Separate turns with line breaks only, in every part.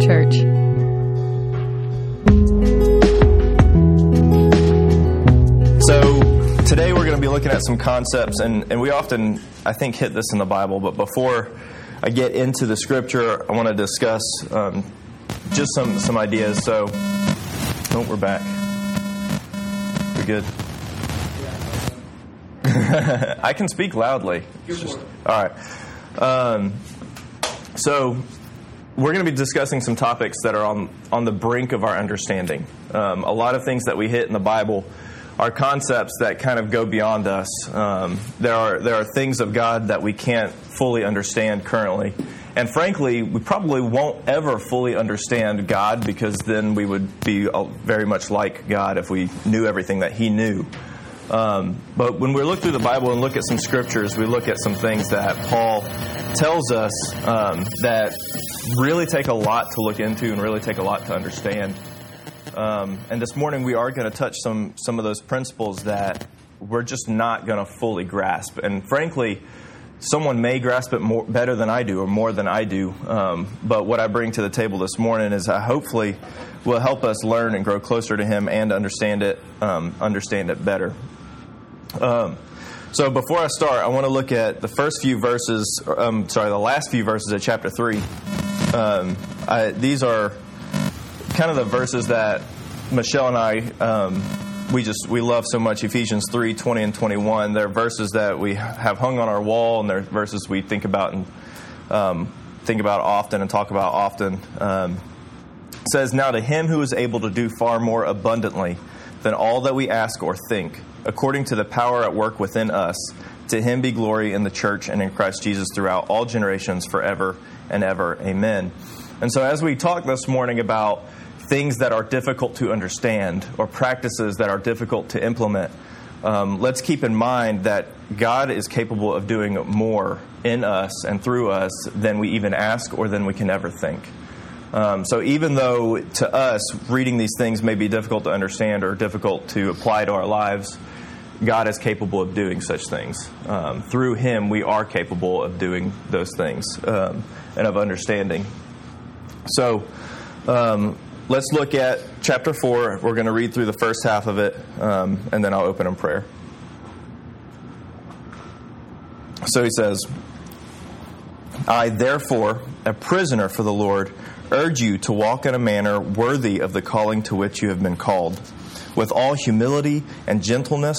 Church.
So today we're going to be looking at some concepts, and, and we often, I think, hit this in the Bible. But before I get into the scripture, I want to discuss um, just some some ideas. So, oh, we're back. We're good? I can speak loudly. Just- all right. Um, so we're going to be discussing some topics that are on on the brink of our understanding. Um, a lot of things that we hit in the Bible are concepts that kind of go beyond us. Um, there are there are things of God that we can't fully understand currently, and frankly, we probably won't ever fully understand God because then we would be uh, very much like God if we knew everything that He knew. Um, but when we look through the Bible and look at some scriptures, we look at some things that Paul tells us um, that really take a lot to look into and really take a lot to understand. Um, and this morning we are going to touch some some of those principles that we're just not going to fully grasp. And frankly, someone may grasp it more better than I do or more than I do. Um, but what I bring to the table this morning is I hopefully will help us learn and grow closer to Him and understand it um, understand it better. Um, so before I start, I want to look at the first few verses. Um, sorry, the last few verses of chapter three. Um, I, these are kind of the verses that Michelle and I um, we just we love so much. Ephesians 3, 20 and twenty one. They're verses that we have hung on our wall, and they're verses we think about and um, think about often and talk about often. Um, says, "Now to him who is able to do far more abundantly than all that we ask or think." according to the power at work within us. To him be glory in the church and in Christ Jesus throughout all generations, forever and ever. Amen. And so, as we talk this morning about things that are difficult to understand or practices that are difficult to implement, um, let's keep in mind that God is capable of doing more in us and through us than we even ask or than we can ever think. Um, so even though to us reading these things may be difficult to understand or difficult to apply to our lives, God is capable of doing such things. Um, through Him, we are capable of doing those things um, and of understanding. So um, let's look at chapter 4. We're going to read through the first half of it, um, and then I'll open in prayer. So he says, I, therefore, a prisoner for the Lord, urge you to walk in a manner worthy of the calling to which you have been called, with all humility and gentleness,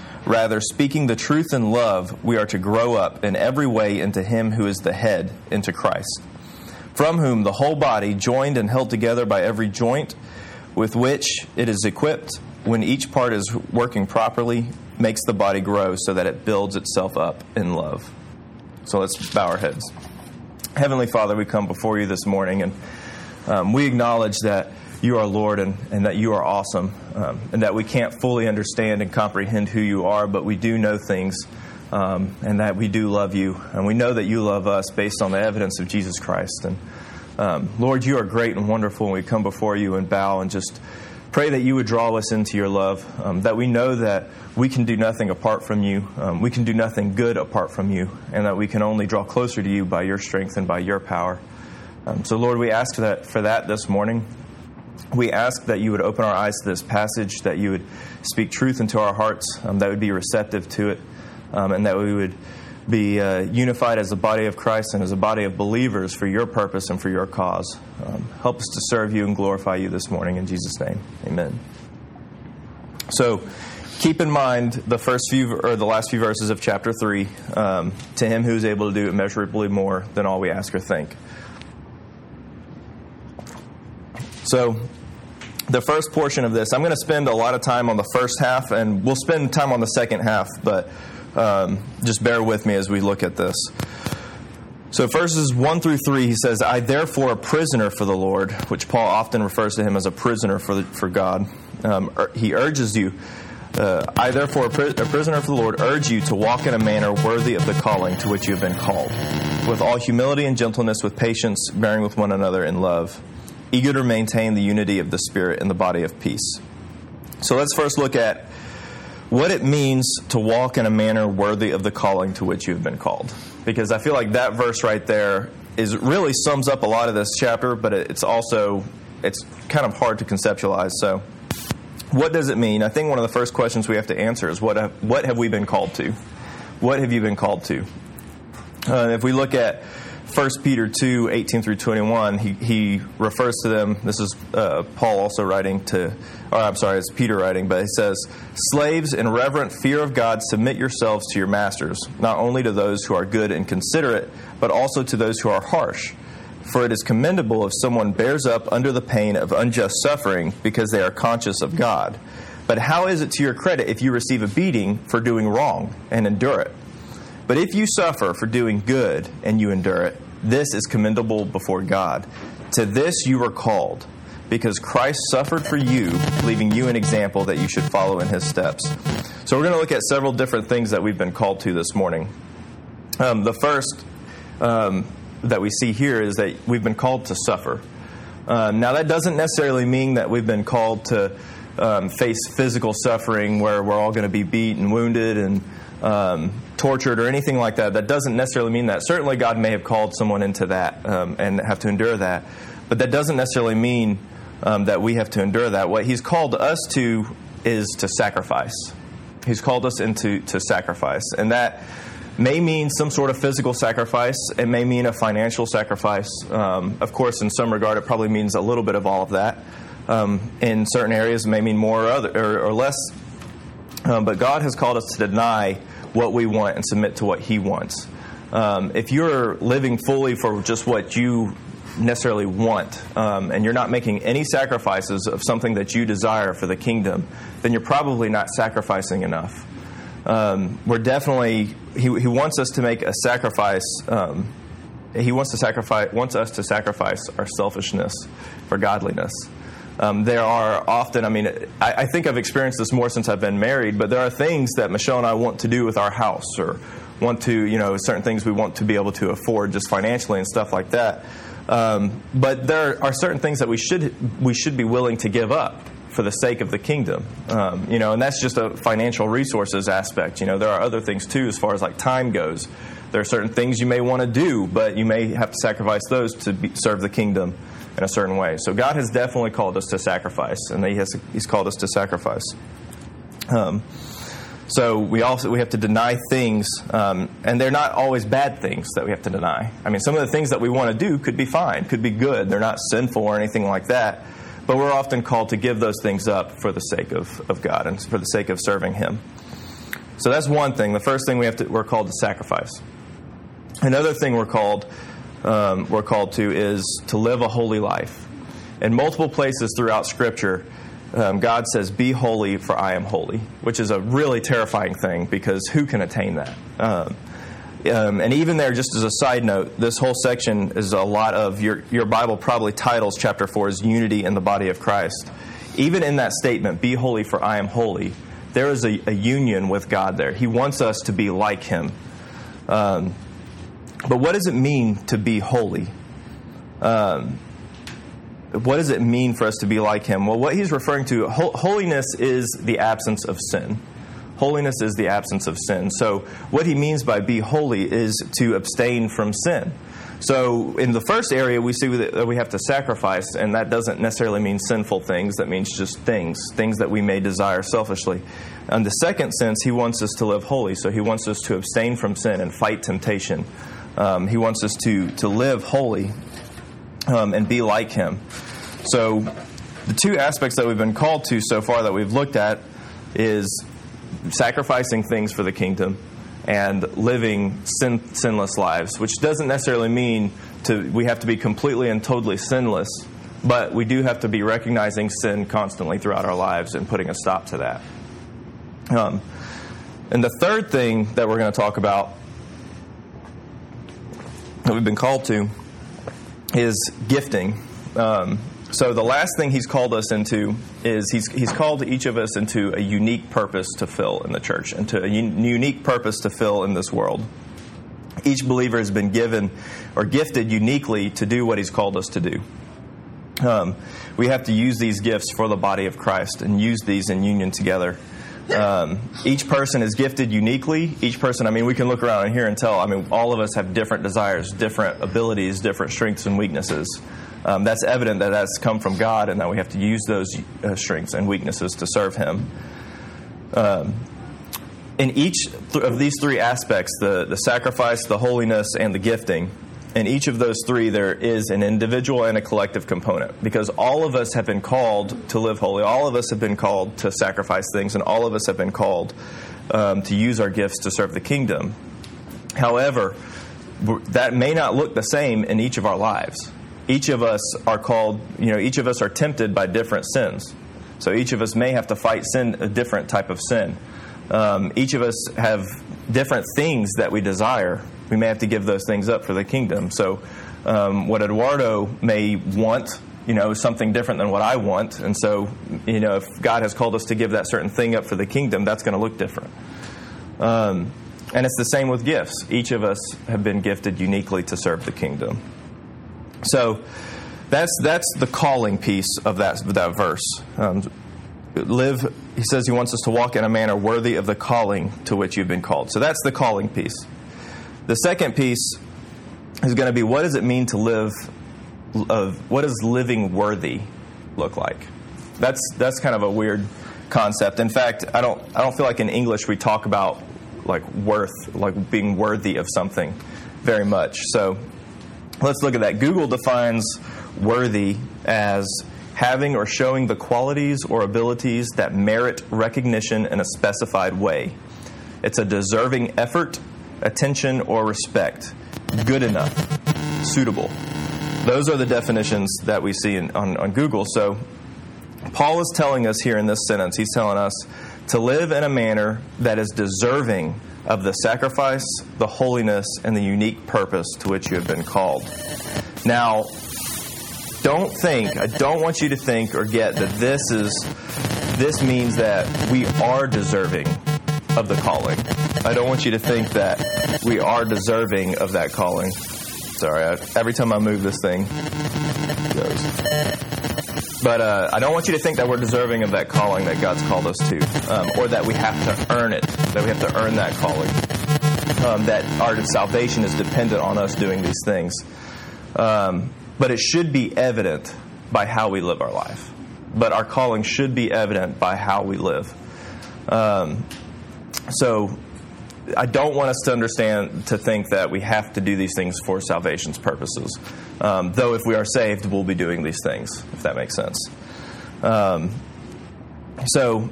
Rather, speaking the truth in love, we are to grow up in every way into Him who is the head, into Christ, from whom the whole body, joined and held together by every joint with which it is equipped, when each part is working properly, makes the body grow so that it builds itself up in love. So let's bow our heads. Heavenly Father, we come before you this morning and um, we acknowledge that you are Lord and, and that you are awesome, um, and that we can't fully understand and comprehend who you are, but we do know things, um, and that we do love you, and we know that you love us based on the evidence of Jesus Christ. And um, Lord, you are great and wonderful, and we come before you and bow and just Pray that you would draw us into your love, um, that we know that we can do nothing apart from you. Um, we can do nothing good apart from you, and that we can only draw closer to you by your strength and by your power. Um, so, Lord, we ask that, for that this morning. We ask that you would open our eyes to this passage, that you would speak truth into our hearts, um, that would be receptive to it, um, and that we would be uh, unified as a body of Christ and as a body of believers for your purpose and for your cause. Um, help us to serve you and glorify you this morning in Jesus' name. Amen. So, keep in mind the first few or the last few verses of chapter three. Um, to him who is able to do immeasurably more than all we ask or think. So, the first portion of this, I'm going to spend a lot of time on the first half, and we'll spend time on the second half, but um, just bear with me as we look at this. So, verses 1 through 3, he says, I therefore, a prisoner for the Lord, which Paul often refers to him as a prisoner for, the, for God. Um, he urges you, uh, I therefore, a, pri- a prisoner for the Lord, urge you to walk in a manner worthy of the calling to which you have been called, with all humility and gentleness, with patience, bearing with one another in love, eager to maintain the unity of the Spirit in the body of peace. So, let's first look at what it means to walk in a manner worthy of the calling to which you've been called. Because I feel like that verse right there is really sums up a lot of this chapter, but it's also it's kind of hard to conceptualize. So, what does it mean? I think one of the first questions we have to answer is what have, what have we been called to? What have you been called to? Uh, if we look at 1 Peter 2 18 through 21, he, he refers to them. This is uh, Paul also writing to, or I'm sorry, it's Peter writing, but he says, Slaves, in reverent fear of God, submit yourselves to your masters, not only to those who are good and considerate, but also to those who are harsh. For it is commendable if someone bears up under the pain of unjust suffering because they are conscious of God. But how is it to your credit if you receive a beating for doing wrong and endure it? But if you suffer for doing good and you endure it, this is commendable before God. To this you were called, because Christ suffered for you, leaving you an example that you should follow in his steps. So we're going to look at several different things that we've been called to this morning. Um, the first um, that we see here is that we've been called to suffer. Um, now, that doesn't necessarily mean that we've been called to um, face physical suffering where we're all going to be beat and wounded and um, tortured or anything like that. That doesn't necessarily mean that. Certainly, God may have called someone into that um, and have to endure that, but that doesn't necessarily mean um, that we have to endure that. What He's called us to is to sacrifice. He's called us into to sacrifice, and that may mean some sort of physical sacrifice. It may mean a financial sacrifice. Um, of course, in some regard, it probably means a little bit of all of that. Um, in certain areas, it may mean more or, other, or, or less. Um, but God has called us to deny what we want and submit to what He wants. Um, if you're living fully for just what you necessarily want, um, and you're not making any sacrifices of something that you desire for the kingdom, then you're probably not sacrificing enough. Um, we're definitely he, he, wants us to make a sacrifice. Um, he wants to sacrifice wants us to sacrifice our selfishness for godliness. Um, there are often, I mean, I, I, think I've experienced this more since I've been married, but there are things that Michelle and I want to do with our house or want to, you know, certain things we want to be able to afford just financially and stuff like that. Um, but there are certain things that we should we should be willing to give up for the sake of the kingdom, um, you know, and that's just a financial resources aspect. You know, there are other things too, as far as like time goes. There are certain things you may want to do, but you may have to sacrifice those to be, serve the kingdom in a certain way. So God has definitely called us to sacrifice, and he has, He's called us to sacrifice. Um, so we also we have to deny things, um, and they're not always bad things that we have to deny. I mean, some of the things that we want to do could be fine, could be good. They're not sinful or anything like that. But we're often called to give those things up for the sake of, of God and for the sake of serving Him. So that's one thing. The first thing we have to, we're called to sacrifice. Another thing we're called um, we're called to is to live a holy life. In multiple places throughout Scripture, um, God says, Be holy, for I am holy, which is a really terrifying thing because who can attain that? Um, um, and even there, just as a side note, this whole section is a lot of your, your Bible probably titles chapter 4 is Unity in the Body of Christ. Even in that statement, Be holy, for I am holy, there is a, a union with God there. He wants us to be like Him. Um, but what does it mean to be holy? Um, what does it mean for us to be like Him? Well, what he's referring to, holiness is the absence of sin. Holiness is the absence of sin. So, what he means by be holy is to abstain from sin. So, in the first area, we see that we have to sacrifice, and that doesn't necessarily mean sinful things. That means just things, things that we may desire selfishly. In the second sense, he wants us to live holy. So, he wants us to abstain from sin and fight temptation. Um, he wants us to, to live holy um, and be like him. So, the two aspects that we've been called to so far that we've looked at is sacrificing things for the kingdom and living sin, sinless lives, which doesn't necessarily mean to, we have to be completely and totally sinless, but we do have to be recognizing sin constantly throughout our lives and putting a stop to that. Um, and the third thing that we're going to talk about that we've been called to is gifting. Um, so the last thing he's called us into is he's, he's called each of us into a unique purpose to fill in the church, and to a un- unique purpose to fill in this world. Each believer has been given or gifted uniquely to do what he's called us to do. Um, we have to use these gifts for the body of Christ and use these in union together. Um, each person is gifted uniquely. Each person, I mean, we can look around and here and tell, I mean, all of us have different desires, different abilities, different strengths and weaknesses um, that's evident that that's come from God and that we have to use those uh, strengths and weaknesses to serve Him. Um, in each th- of these three aspects the, the sacrifice, the holiness, and the gifting in each of those three, there is an individual and a collective component because all of us have been called to live holy. All of us have been called to sacrifice things, and all of us have been called um, to use our gifts to serve the kingdom. However, that may not look the same in each of our lives each of us are called, you know, each of us are tempted by different sins. So each of us may have to fight sin, a different type of sin. Um, each of us have different things that we desire. We may have to give those things up for the kingdom. So um, what Eduardo may want, you know, is something different than what I want. And so, you know, if God has called us to give that certain thing up for the kingdom, that's going to look different. Um, and it's the same with gifts. Each of us have been gifted uniquely to serve the kingdom. So that's that's the calling piece of that that verse. Um, live. He says he wants us to walk in a manner worthy of the calling to which you've been called. So that's the calling piece. The second piece is going to be what does it mean to live? Of what does living worthy look like? That's that's kind of a weird concept. In fact, I don't I don't feel like in English we talk about like worth, like being worthy of something very much. So Let's look at that. Google defines worthy as having or showing the qualities or abilities that merit recognition in a specified way. It's a deserving effort, attention, or respect. Good enough, suitable. Those are the definitions that we see in, on, on Google. So, Paul is telling us here in this sentence, he's telling us to live in a manner that is deserving of the sacrifice, the holiness, and the unique purpose to which you have been called. Now, don't think, I don't want you to think or get that this is this means that we are deserving of the calling. I don't want you to think that we are deserving of that calling. Sorry, I, every time I move this thing, goes. But uh, I don't want you to think that we're deserving of that calling that God's called us to, um, or that we have to earn it, that we have to earn that calling, um, that our salvation is dependent on us doing these things. Um, but it should be evident by how we live our life. But our calling should be evident by how we live. Um, so I don't want us to understand to think that we have to do these things for salvation's purposes. Um, though, if we are saved, we'll be doing these things, if that makes sense. Um, so,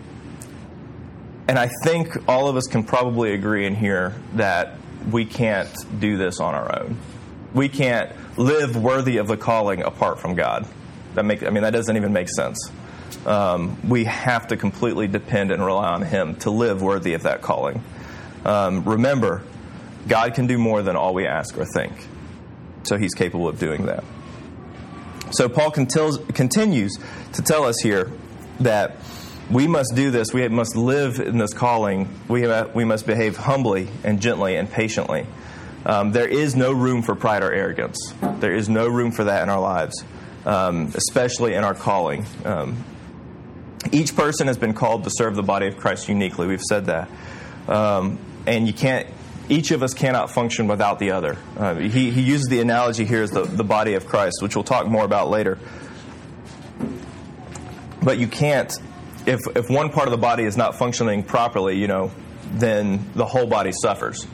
and I think all of us can probably agree in here that we can't do this on our own. We can't live worthy of the calling apart from God. That make I mean that doesn't even make sense. Um, we have to completely depend and rely on Him to live worthy of that calling. Um, remember, God can do more than all we ask or think. So he's capable of doing that. So Paul continues to tell us here that we must do this. We must live in this calling. We, we must behave humbly and gently and patiently. Um, there is no room for pride or arrogance. There is no room for that in our lives. um, especially in our calling. Um, each person has been called to serve the body of Christ uniquely. We've said that. Um, and you can't, each of us cannot function without the other. Uh, he, he uses the analogy here as the, the body of Christ, which we'll talk more about later. But you can't, if, if one part of the body is not functioning properly, you know, then the whole body suffers.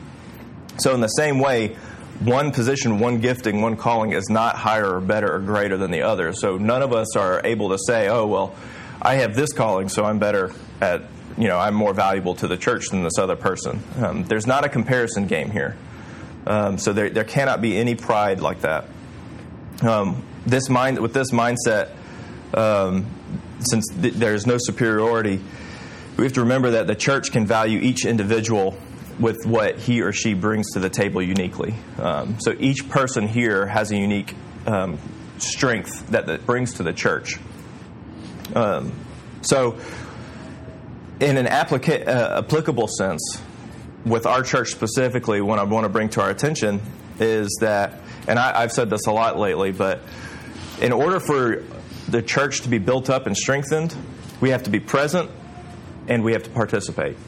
So, in the same way, one position, one gifting, one calling is not higher or better or greater than the other. So, none of us are able to say, oh, well, I have this calling, so I'm better at, you know, I'm more valuable to the church than this other person. Um, there's not a comparison game here. Um, so, there, there cannot be any pride like that. Um, this mind, with this mindset, um, since th- there's no superiority, we have to remember that the church can value each individual with what he or she brings to the table uniquely. Um, so each person here has a unique um, strength that it brings to the church. Um, so, in an applica- uh, applicable sense, with our church specifically, what I want to bring to our attention is that, and I, I've said this a lot lately, but in order for the church to be built up and strengthened, we have to be present and we have to participate.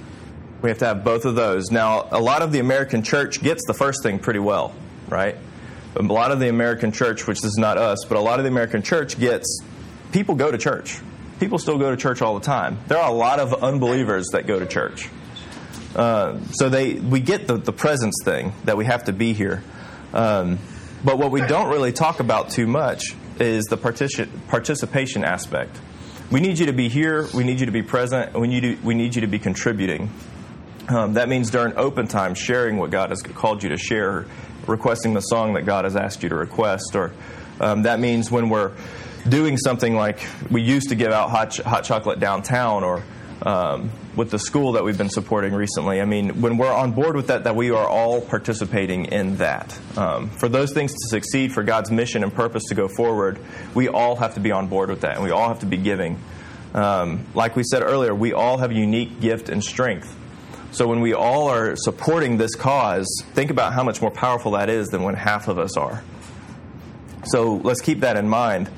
We have to have both of those. Now, a lot of the American church gets the first thing pretty well, right? But a lot of the American church, which is not us, but a lot of the American church gets people go to church. People still go to church all the time. There are a lot of unbelievers that go to church. Uh, so they we get the, the presence thing that we have to be here. Um, but what we don't really talk about too much is the partici- participation aspect. We need you to be here. We need you to be present. We need, to, we need you to be contributing. Um, that means during open time, sharing what God has called you to share, requesting the song that God has asked you to request, or um, that means when we're doing something like we used to give out hot, ch- hot chocolate downtown, or um, with the school that we've been supporting recently. I mean, when we're on board with that, that we are all participating in that. Um, for those things to succeed, for God's mission and purpose to go forward, we all have to be on board with that, and we all have to be giving. Um, like we said earlier, we all have unique gift and strength. So when we all are supporting this cause, think about how much more powerful that is than when half of us are. So let's keep that in mind.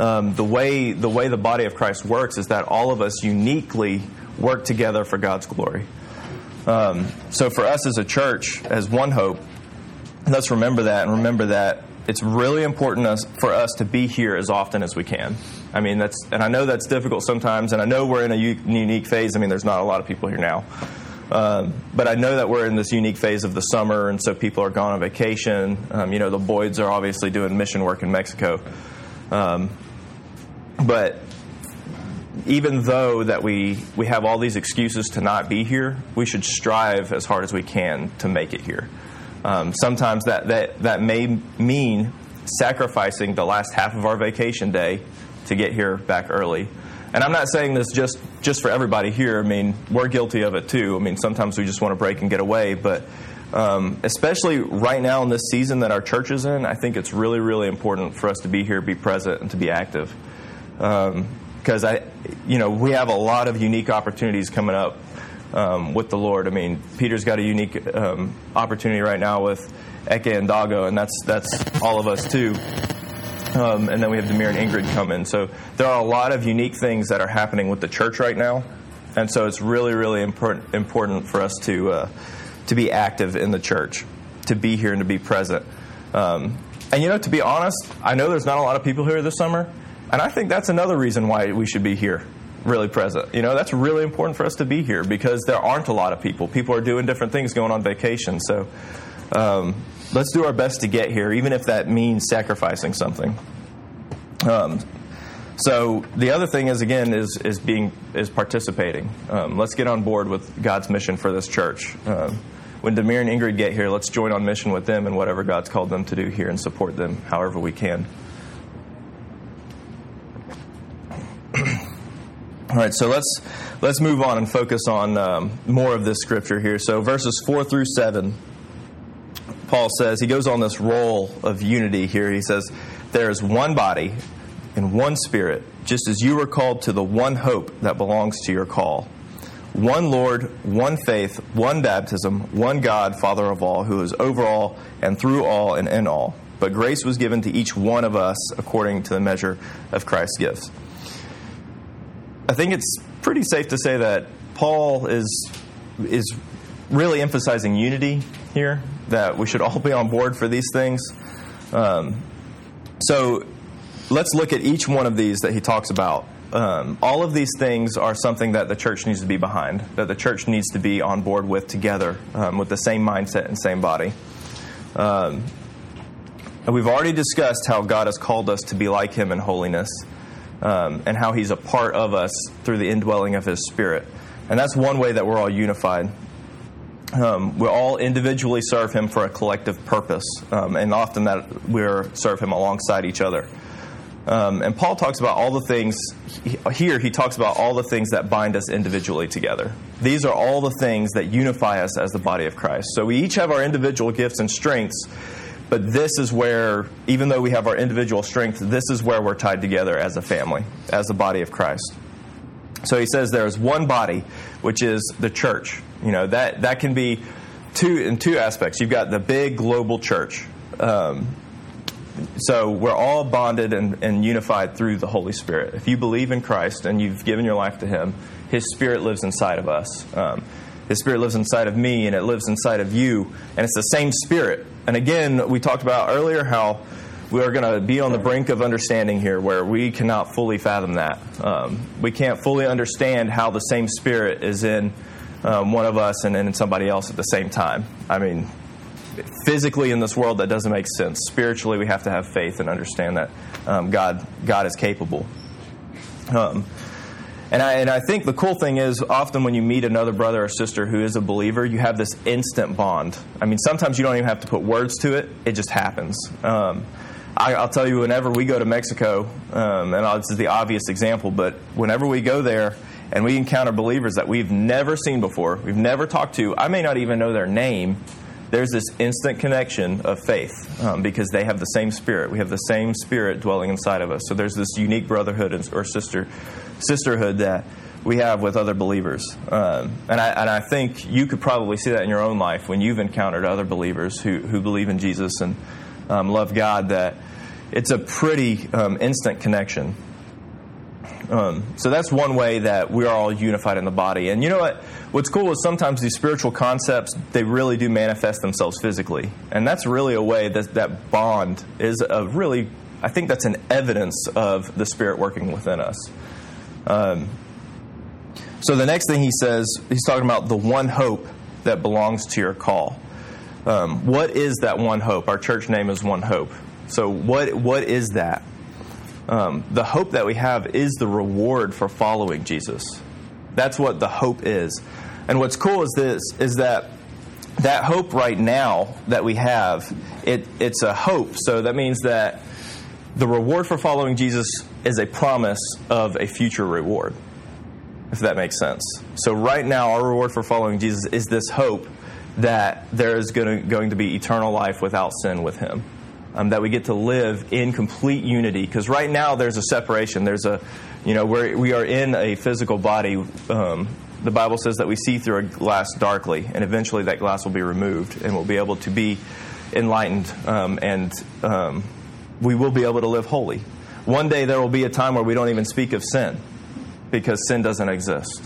Um, the way the way the body of Christ works is that all of us uniquely work together for God's glory. Um, so for us as a church, as one hope, let's remember that and remember that it's really important for us to be here as often as we can. I mean, that's and I know that's difficult sometimes, and I know we're in a unique phase. I mean, there's not a lot of people here now. Um, but I know that we're in this unique phase of the summer, and so people are gone on vacation. Um, you know, the Boyds are obviously doing mission work in Mexico. Um, but even though that we, we have all these excuses to not be here, we should strive as hard as we can to make it here. Um, sometimes that, that, that may mean sacrificing the last half of our vacation day to get here back early. And I'm not saying this just, just for everybody here. I mean, we're guilty of it too. I mean, sometimes we just want to break and get away. But um, especially right now in this season that our church is in, I think it's really, really important for us to be here, be present, and to be active because um, I, you know, we have a lot of unique opportunities coming up um, with the Lord. I mean, Peter's got a unique um, opportunity right now with Eke and Dago, and that's that's all of us too. Um, and then we have Demir and Ingrid coming. So there are a lot of unique things that are happening with the church right now, and so it's really, really important important for us to uh, to be active in the church, to be here and to be present. Um, and you know, to be honest, I know there's not a lot of people here this summer. And I think that's another reason why we should be here, really present. You know, that's really important for us to be here because there aren't a lot of people. People are doing different things, going on vacation. So um, let's do our best to get here, even if that means sacrificing something. Um, so the other thing is again is is being is participating. Um, let's get on board with God's mission for this church. Um, when Demir and Ingrid get here, let's join on mission with them and whatever God's called them to do here and support them however we can. All right, so let's let's move on and focus on um, more of this scripture here. So verses four through seven, Paul says he goes on this role of unity here. He says, "There is one body and one spirit, just as you were called to the one hope that belongs to your call. One Lord, one faith, one baptism, one God, Father of all, who is over all and through all and in all. but grace was given to each one of us according to the measure of Christ's gifts. I think it's pretty safe to say that Paul is is really emphasizing unity here. That we should all be on board for these things. Um, so let's look at each one of these that he talks about. Um, all of these things are something that the church needs to be behind, that the church needs to be on board with together, um, with the same mindset and same body. Um, and we've already discussed how God has called us to be like Him in holiness, um, and how He's a part of us through the indwelling of His Spirit. And that's one way that we're all unified. Um, we all individually serve Him for a collective purpose, um, and often that we serve Him alongside each other. Um, and Paul talks about all the things, here he talks about all the things that bind us individually together. These are all the things that unify us as the body of Christ. So we each have our individual gifts and strengths, but this is where, even though we have our individual strength, this is where we're tied together as a family, as the body of Christ. So he says there is one body, which is the church. You know, that, that can be two in two aspects. You've got the big global church. Um, so we're all bonded and, and, unified through the Holy Spirit. If you believe in Christ and you've given your life to Him, His Spirit lives inside of us. Um, His Spirit lives inside of me, and it lives inside of you, and it's the same Spirit. And again, we talked about earlier how we are going to be on the brink of understanding here where we cannot fully fathom that. Um, we can't fully understand how the same Spirit is in um, one of us and in somebody else at the same time. I mean, physically in this world that doesn't make sense. Spiritually, we have to have faith and understand that um, God God is capable. And I, and I think the cool thing is, often when you meet another brother or sister who is a believer, you have this instant bond. I mean, sometimes you don't even have to put words to it; it just happens. Um, I, will tell you, whenever we go to Mexico, um, and this is the obvious example, but whenever we go there and we encounter believers that we've never seen before, we've never talked to, I may not even know their name, there's this instant connection of faith um, because they have the same spirit. We have the same spirit dwelling inside of us. So there's this unique brotherhood or sister sisterhood that we have with other believers. Um, and, I, and I think you could probably see that in your own life when you've encountered other believers who, who believe in Jesus and um, love God, that it's a pretty um, instant connection. Um, so that's one way that we are all unified in the body. And you know what? What's cool is sometimes these spiritual concepts they really do manifest themselves physically, and that's really a way that that bond is a really. I think that's an evidence of the Spirit working within us. Um, so the next thing he says, he's talking about the one hope that belongs to your call. Um, what is that one hope? Our church name is One Hope. So what what is that? Um, the hope that we have is the reward for following Jesus. That's what the hope is. And what's cool is this is that that hope right now that we have, it, it's a hope. So that means that the reward for following Jesus is a promise of a future reward, if that makes sense. So right now, our reward for following Jesus is this hope that there is going to, going to be eternal life without sin with Him um, that we get to live in complete unity. Because right now there's a separation. There's a, you know, we're, we are in a physical body. Um, the Bible says that we see through a glass darkly, and eventually that glass will be removed, and we'll be able to be enlightened, um, and um, we will be able to live holy. One day there will be a time where we don't even speak of sin, because sin doesn't exist.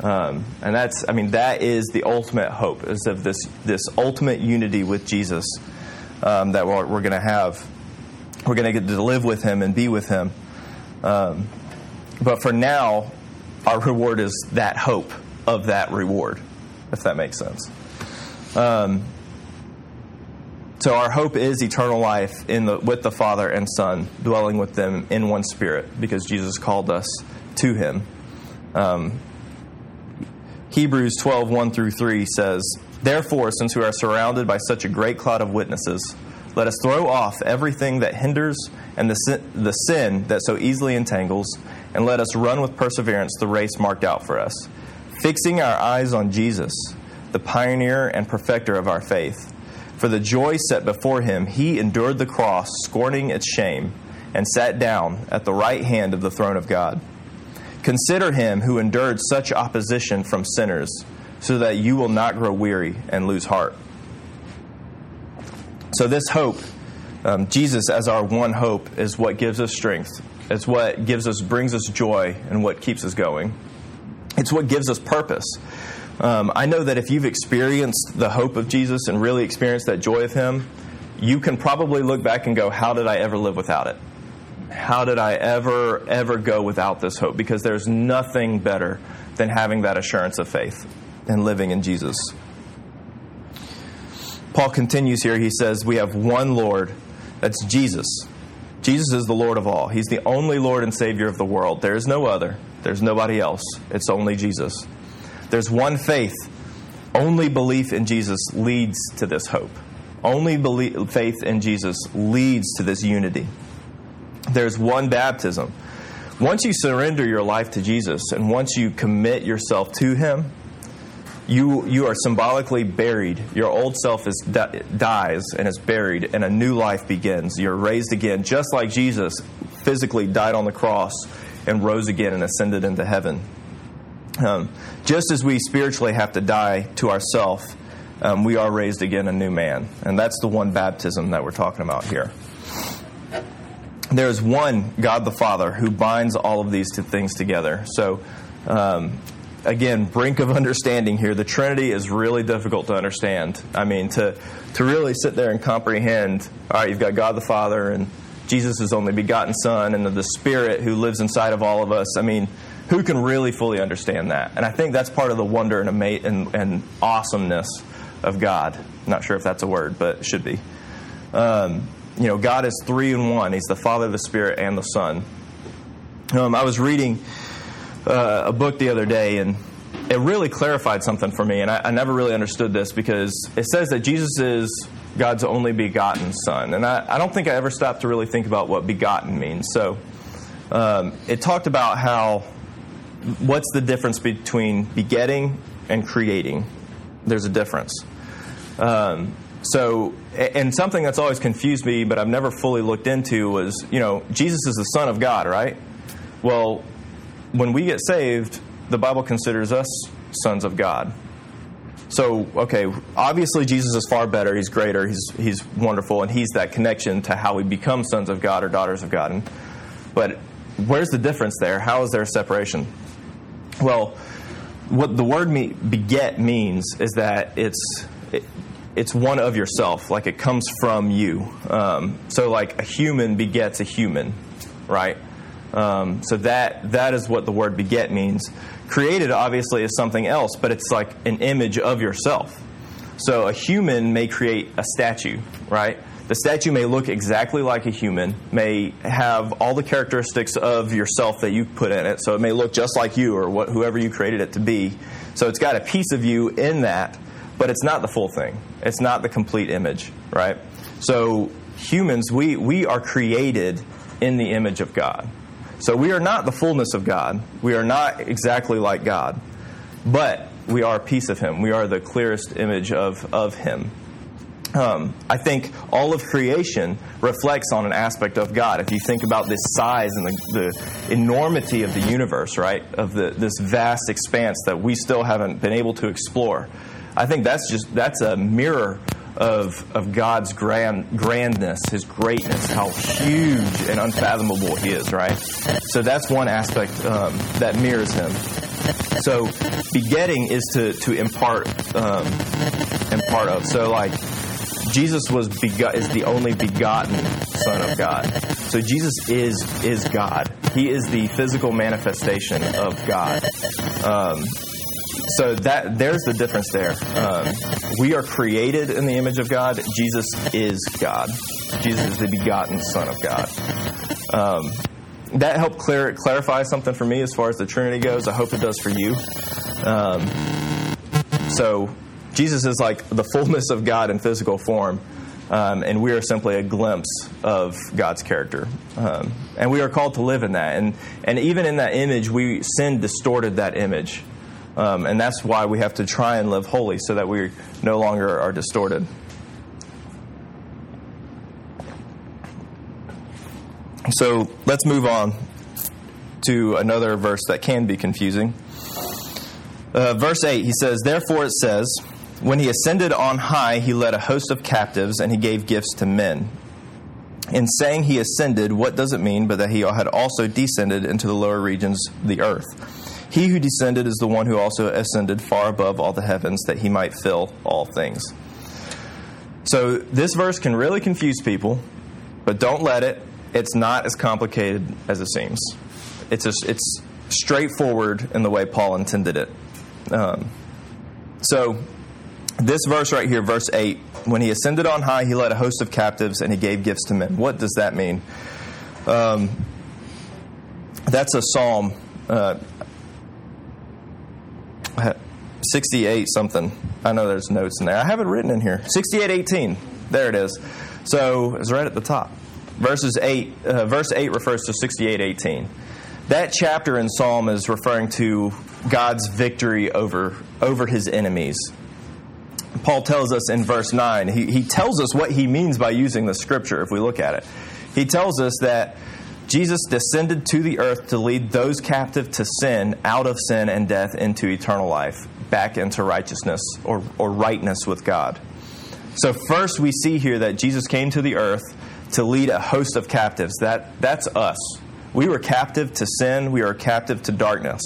Um, and that's, I mean, that is the ultimate hope, is of this, this ultimate unity with Jesus um, that we're, we're going to have. We're going to get to live with Him and be with Him. Um, but for now, our reward is that hope of that reward, if that makes sense. So our hope is eternal life in the, with the Father and Son, dwelling with them in one Spirit, because Jesus called us to Him. Um, Hebrews 12, 1 through 3 says, Therefore, since we are surrounded by such a great cloud of witnesses, let us throw off everything that hinders and the sin, the sin that so easily entangles, and let us run with perseverance the race marked out for us, fixing our eyes on Jesus, the pioneer and perfecter of our faith. For the joy set before him, he endured the cross, scorning its shame, and sat down at the right hand of the throne of God. Consider him who endured such opposition from sinners so that you will not grow weary and lose heart. So, this hope Um, Jesus, as our one hope, is what gives us strength. It's what gives us, brings us joy, and what keeps us going. It's what gives us purpose. Um, I know that if you've experienced the hope of Jesus and really experienced that joy of Him, you can probably look back and go, How did I ever live without it? How did I ever, ever go without this hope? Because there's nothing better than having that assurance of faith and living in Jesus. Paul continues here. He says, We have one Lord, that's Jesus. Jesus is the Lord of all. He's the only Lord and Savior of the world. There is no other, there's nobody else. It's only Jesus. There's one faith. Only belief in Jesus leads to this hope. Only belief, faith in Jesus leads to this unity. There's one baptism. Once you surrender your life to Jesus and once you commit yourself to Him, you, you are symbolically buried. Your old self is, dies and is buried, and a new life begins. You're raised again, just like Jesus physically died on the cross and rose again and ascended into heaven. Um, just as we spiritually have to die to ourself, um, we are raised again a new man. And that's the one baptism that we're talking about here. There is one God the Father who binds all of these two things together. So, um, again, brink of understanding here. The Trinity is really difficult to understand. I mean, to, to really sit there and comprehend all right, you've got God the Father and Jesus' only begotten Son and the Spirit who lives inside of all of us. I mean, who can really fully understand that? And I think that's part of the wonder and, ama- and, and awesomeness of God. I'm not sure if that's a word, but it should be. Um, you know, God is three in one. He's the Father, the Spirit, and the Son. Um, I was reading uh, a book the other day, and it really clarified something for me. And I, I, never really understood this because it says that Jesus is God's only begotten Son. And I, I don't think I ever stopped to really think about what begotten means. So um, it talked about how what's the difference between begetting and creating? There's a difference. Um, so, and something that's always confused me, but I've never fully looked into was, you know, Jesus is the Son of God, right? Well, when we get saved, the Bible considers us sons of God. So, okay, obviously Jesus is far better. He's greater. He's, he's wonderful. And he's that connection to how we become sons of God or daughters of God. But where's the difference there? How is there a separation? Well, what the word me, beget means is that it's it, it's one of yourself, like it comes from you. Um, so, like a human begets a human, right? Um, so that that is what the word beget means. Created obviously is something else, but it's like an image of yourself. So a human may create a statue, right? The statue may look exactly like a human, may have all the characteristics of yourself that you put in it. So it may look just like you or what, whoever you created it to be. So it's got a piece of you in that, but it's not the full thing. It's not the complete image, right? So humans, we, we are created in the image of God. So we are not the fullness of God. We are not exactly like God. But we are a piece of Him. We are the clearest image of, of Him. Um, I think all of creation reflects on an aspect of God. If you think about this size and the, the enormity of the universe, right, of the, this vast expanse that we still haven't been able to explore, I think that's just that's a mirror of, of God's grand, grandness, His greatness, how huge and unfathomable He is, right? So that's one aspect um, that mirrors Him. So begetting is to, to impart, um, impart of. So like Jesus was begot, is the only begotten Son of God. So Jesus is is God. He is the physical manifestation of God. Um, so that there's the difference there. Um, we are created in the image of God. Jesus is God. Jesus is the begotten Son of God. Um, that helped clear, clarify something for me as far as the Trinity goes. I hope it does for you. Um, so Jesus is like the fullness of God in physical form. Um, and we are simply a glimpse of God's character. Um, and we are called to live in that. And, and even in that image, we sin distorted that image. Um, and that's why we have to try and live holy so that we no longer are distorted. So let's move on to another verse that can be confusing. Uh, verse 8, he says, Therefore it says, When he ascended on high, he led a host of captives and he gave gifts to men. In saying he ascended, what does it mean but that he had also descended into the lower regions, the earth? He who descended is the one who also ascended far above all the heavens that he might fill all things. So this verse can really confuse people, but don't let it. It's not as complicated as it seems. It's a, it's straightforward in the way Paul intended it. Um, so this verse right here, verse 8, when he ascended on high, he led a host of captives and he gave gifts to men. What does that mean? Um, that's a psalm. Uh, 68 something. I know there's notes in there. I have it written in here. 6818. There it is. So it's right at the top. Verses 8, uh, verse 8 refers to 6818. That chapter in Psalm is referring to God's victory over, over his enemies. Paul tells us in verse 9, he, he tells us what he means by using the scripture if we look at it. He tells us that Jesus descended to the earth to lead those captive to sin out of sin and death into eternal life, back into righteousness or, or rightness with God. So, first, we see here that Jesus came to the earth to lead a host of captives. That, that's us. We were captive to sin, we are captive to darkness.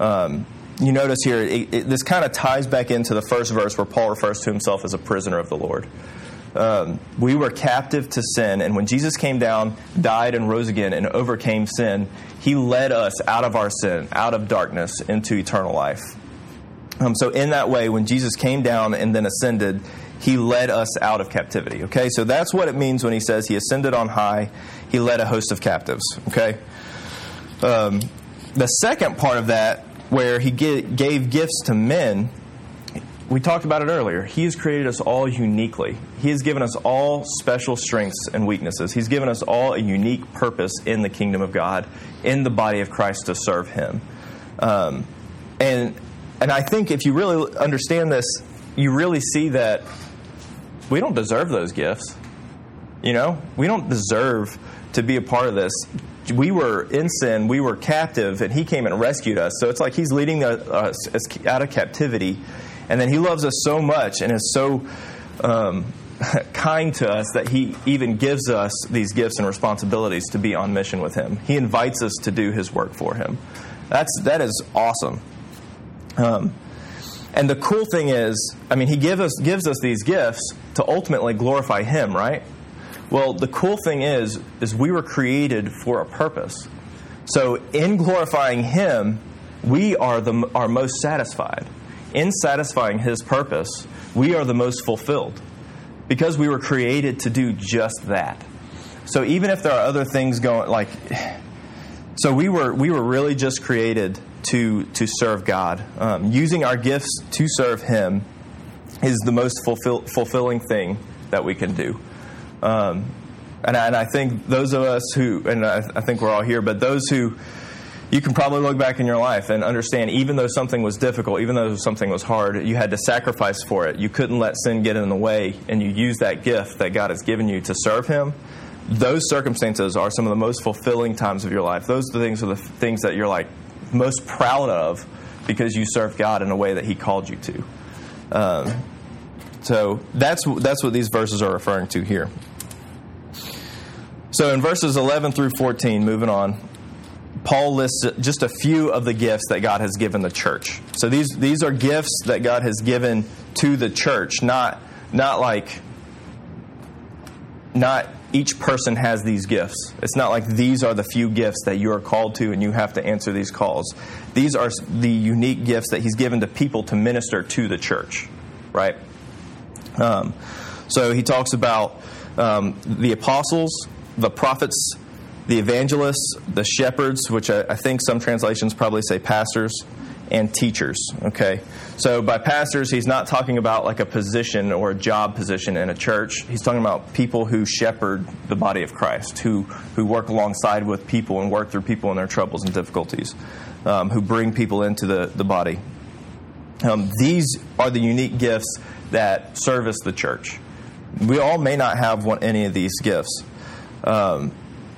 Um, you notice here, it, it, this kind of ties back into the first verse where Paul refers to himself as a prisoner of the Lord. Um, we were captive to sin, and when Jesus came down, died, and rose again, and overcame sin, he led us out of our sin, out of darkness, into eternal life. Um, so, in that way, when Jesus came down and then ascended, he led us out of captivity. Okay, so that's what it means when he says he ascended on high, he led a host of captives. Okay, um, the second part of that, where he gave gifts to men, we talked about it earlier. He has created us all uniquely. He has given us all special strengths and weaknesses. He's given us all a unique purpose in the kingdom of God, in the body of Christ to serve Him. Um, and and I think if you really understand this, you really see that we don't deserve those gifts. You know, we don't deserve to be a part of this. We were in sin, we were captive, and He came and rescued us. So it's like He's leading us out of captivity, and then He loves us so much and is so um, kind to us that He even gives us these gifts and responsibilities to be on mission with Him. He invites us to do His work for Him. That's that is awesome. Um, and the cool thing is, I mean, he give us, gives us these gifts to ultimately glorify him, right? Well, the cool thing is, is we were created for a purpose. So in glorifying him, we are the are most satisfied. In satisfying his purpose, we are the most fulfilled. Because we were created to do just that. So even if there are other things going like so we were we were really just created to to serve God. Um, using our gifts to serve Him is the most fulfill, fulfilling thing that we can do. Um, and, I, and, I, think those of us who, and I, I think we're all here, but those who you can probably look back in your life and understand even though something was difficult, even though something was hard, you had to sacrifice for it. You couldn't let sin get in the way, and you use that gift that God has given you to serve Him. Those circumstances are some of the most fulfilling times of your life. Those are the things are the things that you're like, most proud of because you serve God in a way that He called you to. Um, so that's that's what these verses are referring to here. So in verses 11 through 14, moving on, Paul lists just a few of the gifts that God has given the church. So these these are gifts that God has given to the church, not not like not each person has these gifts. It's not like these are the few gifts that you are called to and you have to answer these calls. These are the unique gifts that He's given to people to minister to the church, right? Um, so He talks about um, the apostles, the prophets, the evangelists, the shepherds, which I, I think some translations probably say pastors, and teachers. Okay? So by pastors, he's not talking about like a position or a job position in a church. He's talking about people who shepherd the body of Christ, who, who work alongside with people and work through people in their troubles and difficulties, um, who bring people into the, the body. Um, these are the unique gifts that service the church. We all may not have one, any of these gifts, um,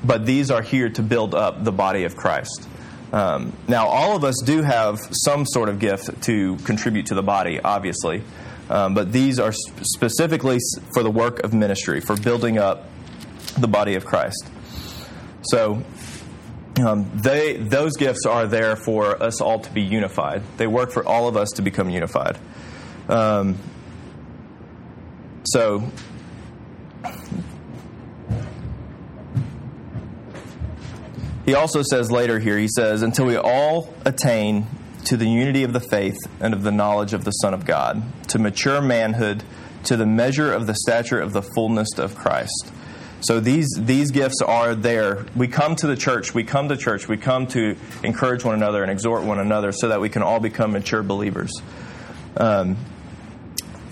but these are here to build up the body of Christ. Um, now, all of us do have some sort of gift to contribute to the body, obviously, um, but these are specifically for the work of ministry, for building up the body of Christ. So, um, they those gifts are there for us all to be unified. They work for all of us to become unified. Um, so, he also says later here, he says, until we all attain to the unity of the faith and of the knowledge of the Son of God, to mature manhood, to the measure of the stature of the fullness of Christ. So these these gifts are there. We come to the church. We come to church. We come to encourage one another and exhort one another, so that we can all become mature believers. Um,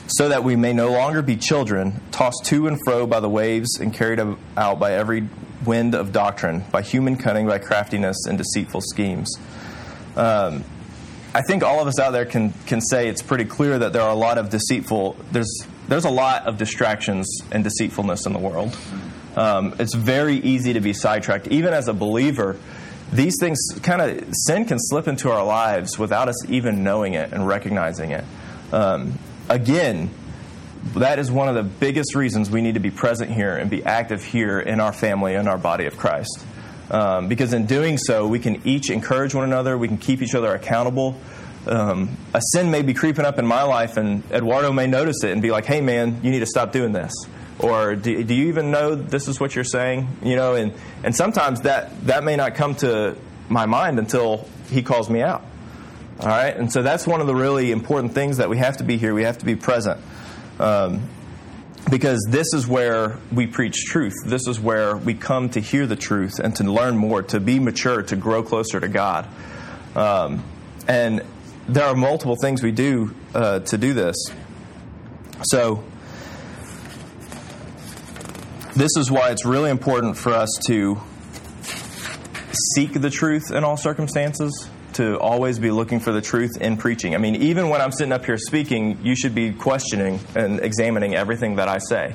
so that we may no longer be children, tossed to and fro by the waves and carried out by every wind of doctrine, by human cunning, by craftiness and deceitful schemes. Um, I think all of us out there can can say it's pretty clear that there are a lot of deceitful. There's there's a lot of distractions and deceitfulness in the world. Um, it's very easy to be sidetracked, even as a believer. These things kind of sin can slip into our lives without us even knowing it and recognizing it. Um, again, that is one of the biggest reasons we need to be present here and be active here in our family and our body of Christ. Um, because in doing so, we can each encourage one another, we can keep each other accountable. Um, a sin may be creeping up in my life, and Eduardo may notice it and be like, hey, man, you need to stop doing this. Or do, do you even know this is what you're saying? You know, and, and sometimes that, that may not come to my mind until he calls me out. All right? And so that's one of the really important things that we have to be here. We have to be present. Um, because this is where we preach truth. This is where we come to hear the truth and to learn more, to be mature, to grow closer to God. Um, and there are multiple things we do uh, to do this. So, this is why it's really important for us to seek the truth in all circumstances to always be looking for the truth in preaching. I mean, even when I'm sitting up here speaking, you should be questioning and examining everything that I say.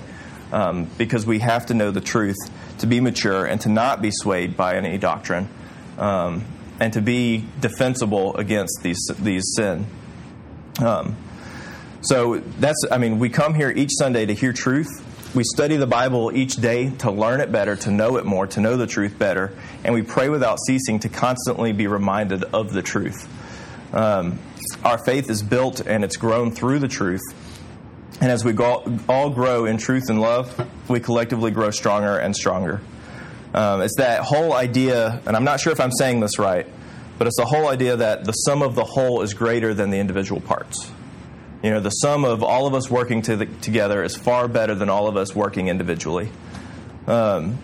Um, because we have to know the truth to be mature and to not be swayed by any doctrine um, and to be defensible against these, these sin. Um, so that's, I mean, we come here each Sunday to hear truth we study the Bible each day to learn it better, to know it more, to know the truth better, and we pray without ceasing to constantly be reminded of the truth. Um, our faith is built and it's grown through the truth. And as we all grow in truth and love, we collectively grow stronger and stronger. Um, it's that whole idea, and I'm not sure if I'm saying this right, but it's the whole idea that the sum of the whole is greater than the individual parts. You know, the sum of all of us working to the, together is far better than all of us working individually. Um,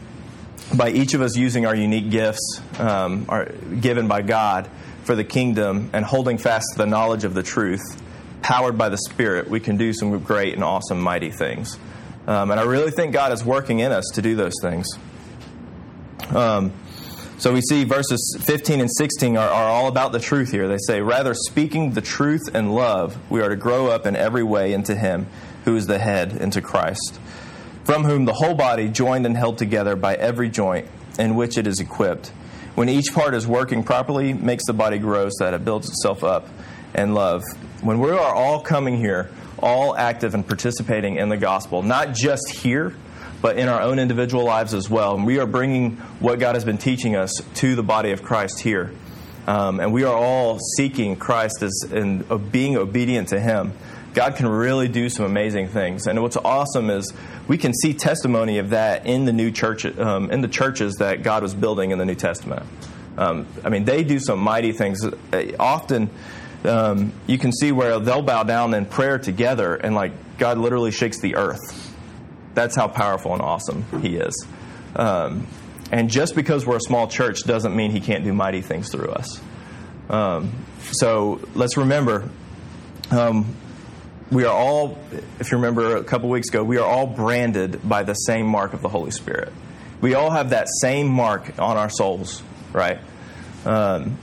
by each of us using our unique gifts um, are given by God for the kingdom and holding fast to the knowledge of the truth, powered by the Spirit, we can do some great and awesome, mighty things. Um, and I really think God is working in us to do those things. Um, so we see verses 15 and 16 are, are, all about the truth here. They say, Rather, speaking the truth in love, we are to grow up in every way into Him who is the head, into Christ, from whom the whole body, joined and held together by every joint in which it is equipped, when each part is working properly, makes the body grow so that it builds itself up in love. When we are all coming here, all active and participating in the gospel, not just here, but in our own individual lives as well. And we are bringing what God has been teaching us to the body of Christ here. Um, and we are all seeking Christ as, and uh, being obedient to Him. God can really do some amazing things. And what's awesome is we can see testimony of that in the new church, um, in the churches that God was building in the New Testament. Um, I mean, they do some mighty things. Uh, often, um, you can see where they'll bow down in prayer together, and like God literally shakes the earth that's how powerful and awesome He is. Um, and just because we're a small church doesn't mean He can't do mighty things through us. Um, so let's remember um, we are all, if you remember a couple weeks ago, we are all branded by the same mark of the Holy Spirit. We all have that same mark on our souls, right? Um,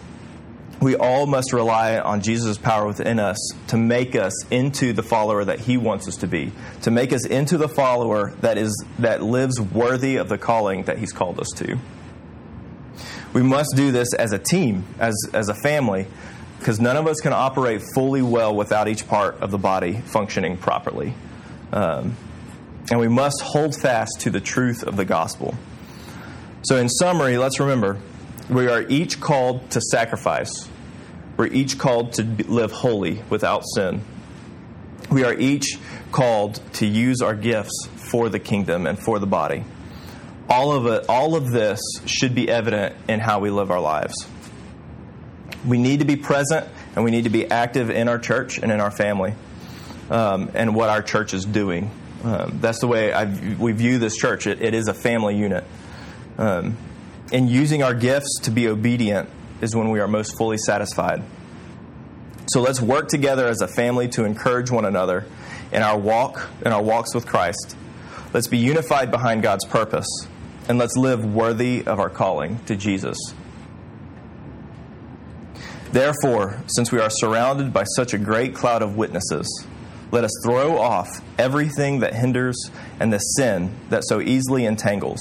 we all must rely on Jesus' power within us to make us into the follower that he wants us to be, to make us into the follower that is that lives worthy of the calling that he's called us to. We must do this as a team, as, as a family, because none of us can operate fully well without each part of the body functioning properly. Um, and we must hold fast to the truth of the gospel. So, in summary, let's remember we are each called to sacrifice, we're each called to live holy without sin. We are each called to use our gifts for the kingdom and for the body. All of it, all of this should be evident in how we live our lives. We need to be present and we need to be active in our church and in our family um, and what our church is doing. Um, that's the way I, we view this church. It, it is a family unit. Um, and using our gifts to be obedient is when we are most fully satisfied. So let's work together as a family to encourage one another in our walk, in our walks with Christ. Let's be unified behind God's purpose, and let's live worthy of our calling to Jesus. Therefore, since we are surrounded by such a great cloud of witnesses, let us throw off everything that hinders and the sin that so easily entangles.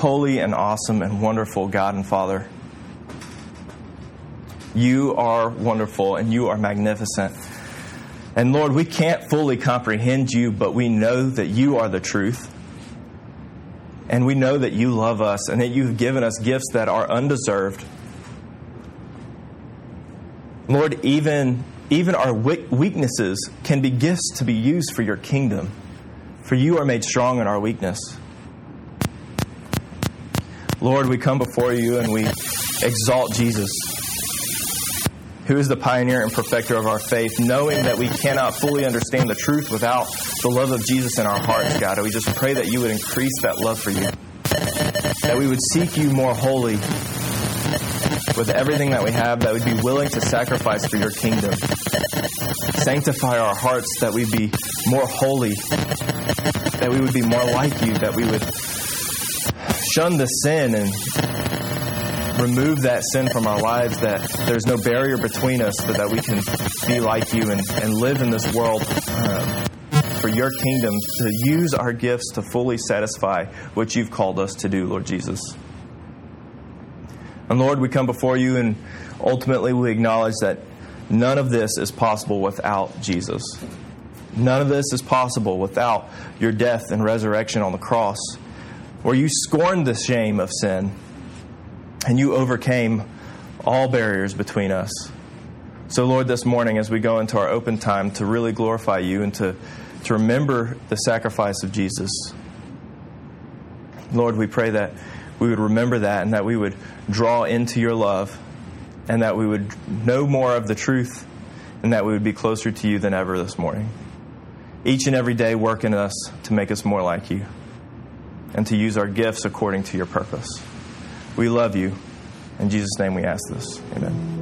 Holy and awesome and wonderful God and Father, you are wonderful and you are magnificent. And Lord, we can't fully comprehend you, but we know that you are the truth. And we know that you love us and that you've given us gifts that are undeserved. Lord, even, even our weaknesses can be gifts to be used for your kingdom, for you are made strong in our weakness. Lord, we come before you and we exalt Jesus, who is the pioneer and perfecter of our faith, knowing that we cannot fully understand the truth without the love of Jesus in our hearts, God. And we just pray that you would increase that love for you, that we would seek you more wholly with everything that we have, that we'd be willing to sacrifice for your kingdom. Sanctify our hearts that we'd be more holy, that we would be more like you, that we would shun the sin and remove that sin from our lives, that there's no barrier between us, but that we can be like you and, and live in this world um, for your kingdom, to use our gifts to fully satisfy what you've called us to do, Lord Jesus. And Lord, we come before you and ultimately we acknowledge that none of this is possible without Jesus. None of this is possible without your death and resurrection on the cross where you scorned the shame of sin and you overcame all barriers between us. So, Lord, this morning, as we go into our open time to really glorify you and to, to remember the sacrifice of Jesus, Lord, we pray that we would remember that and that we would draw into your love and that we would know more of the truth and that we would be closer to you than ever this morning. Each and every day, work in us to make us more like you and to use our gifts according to your purpose. We love you. In Jesus' name we ask this. Amen.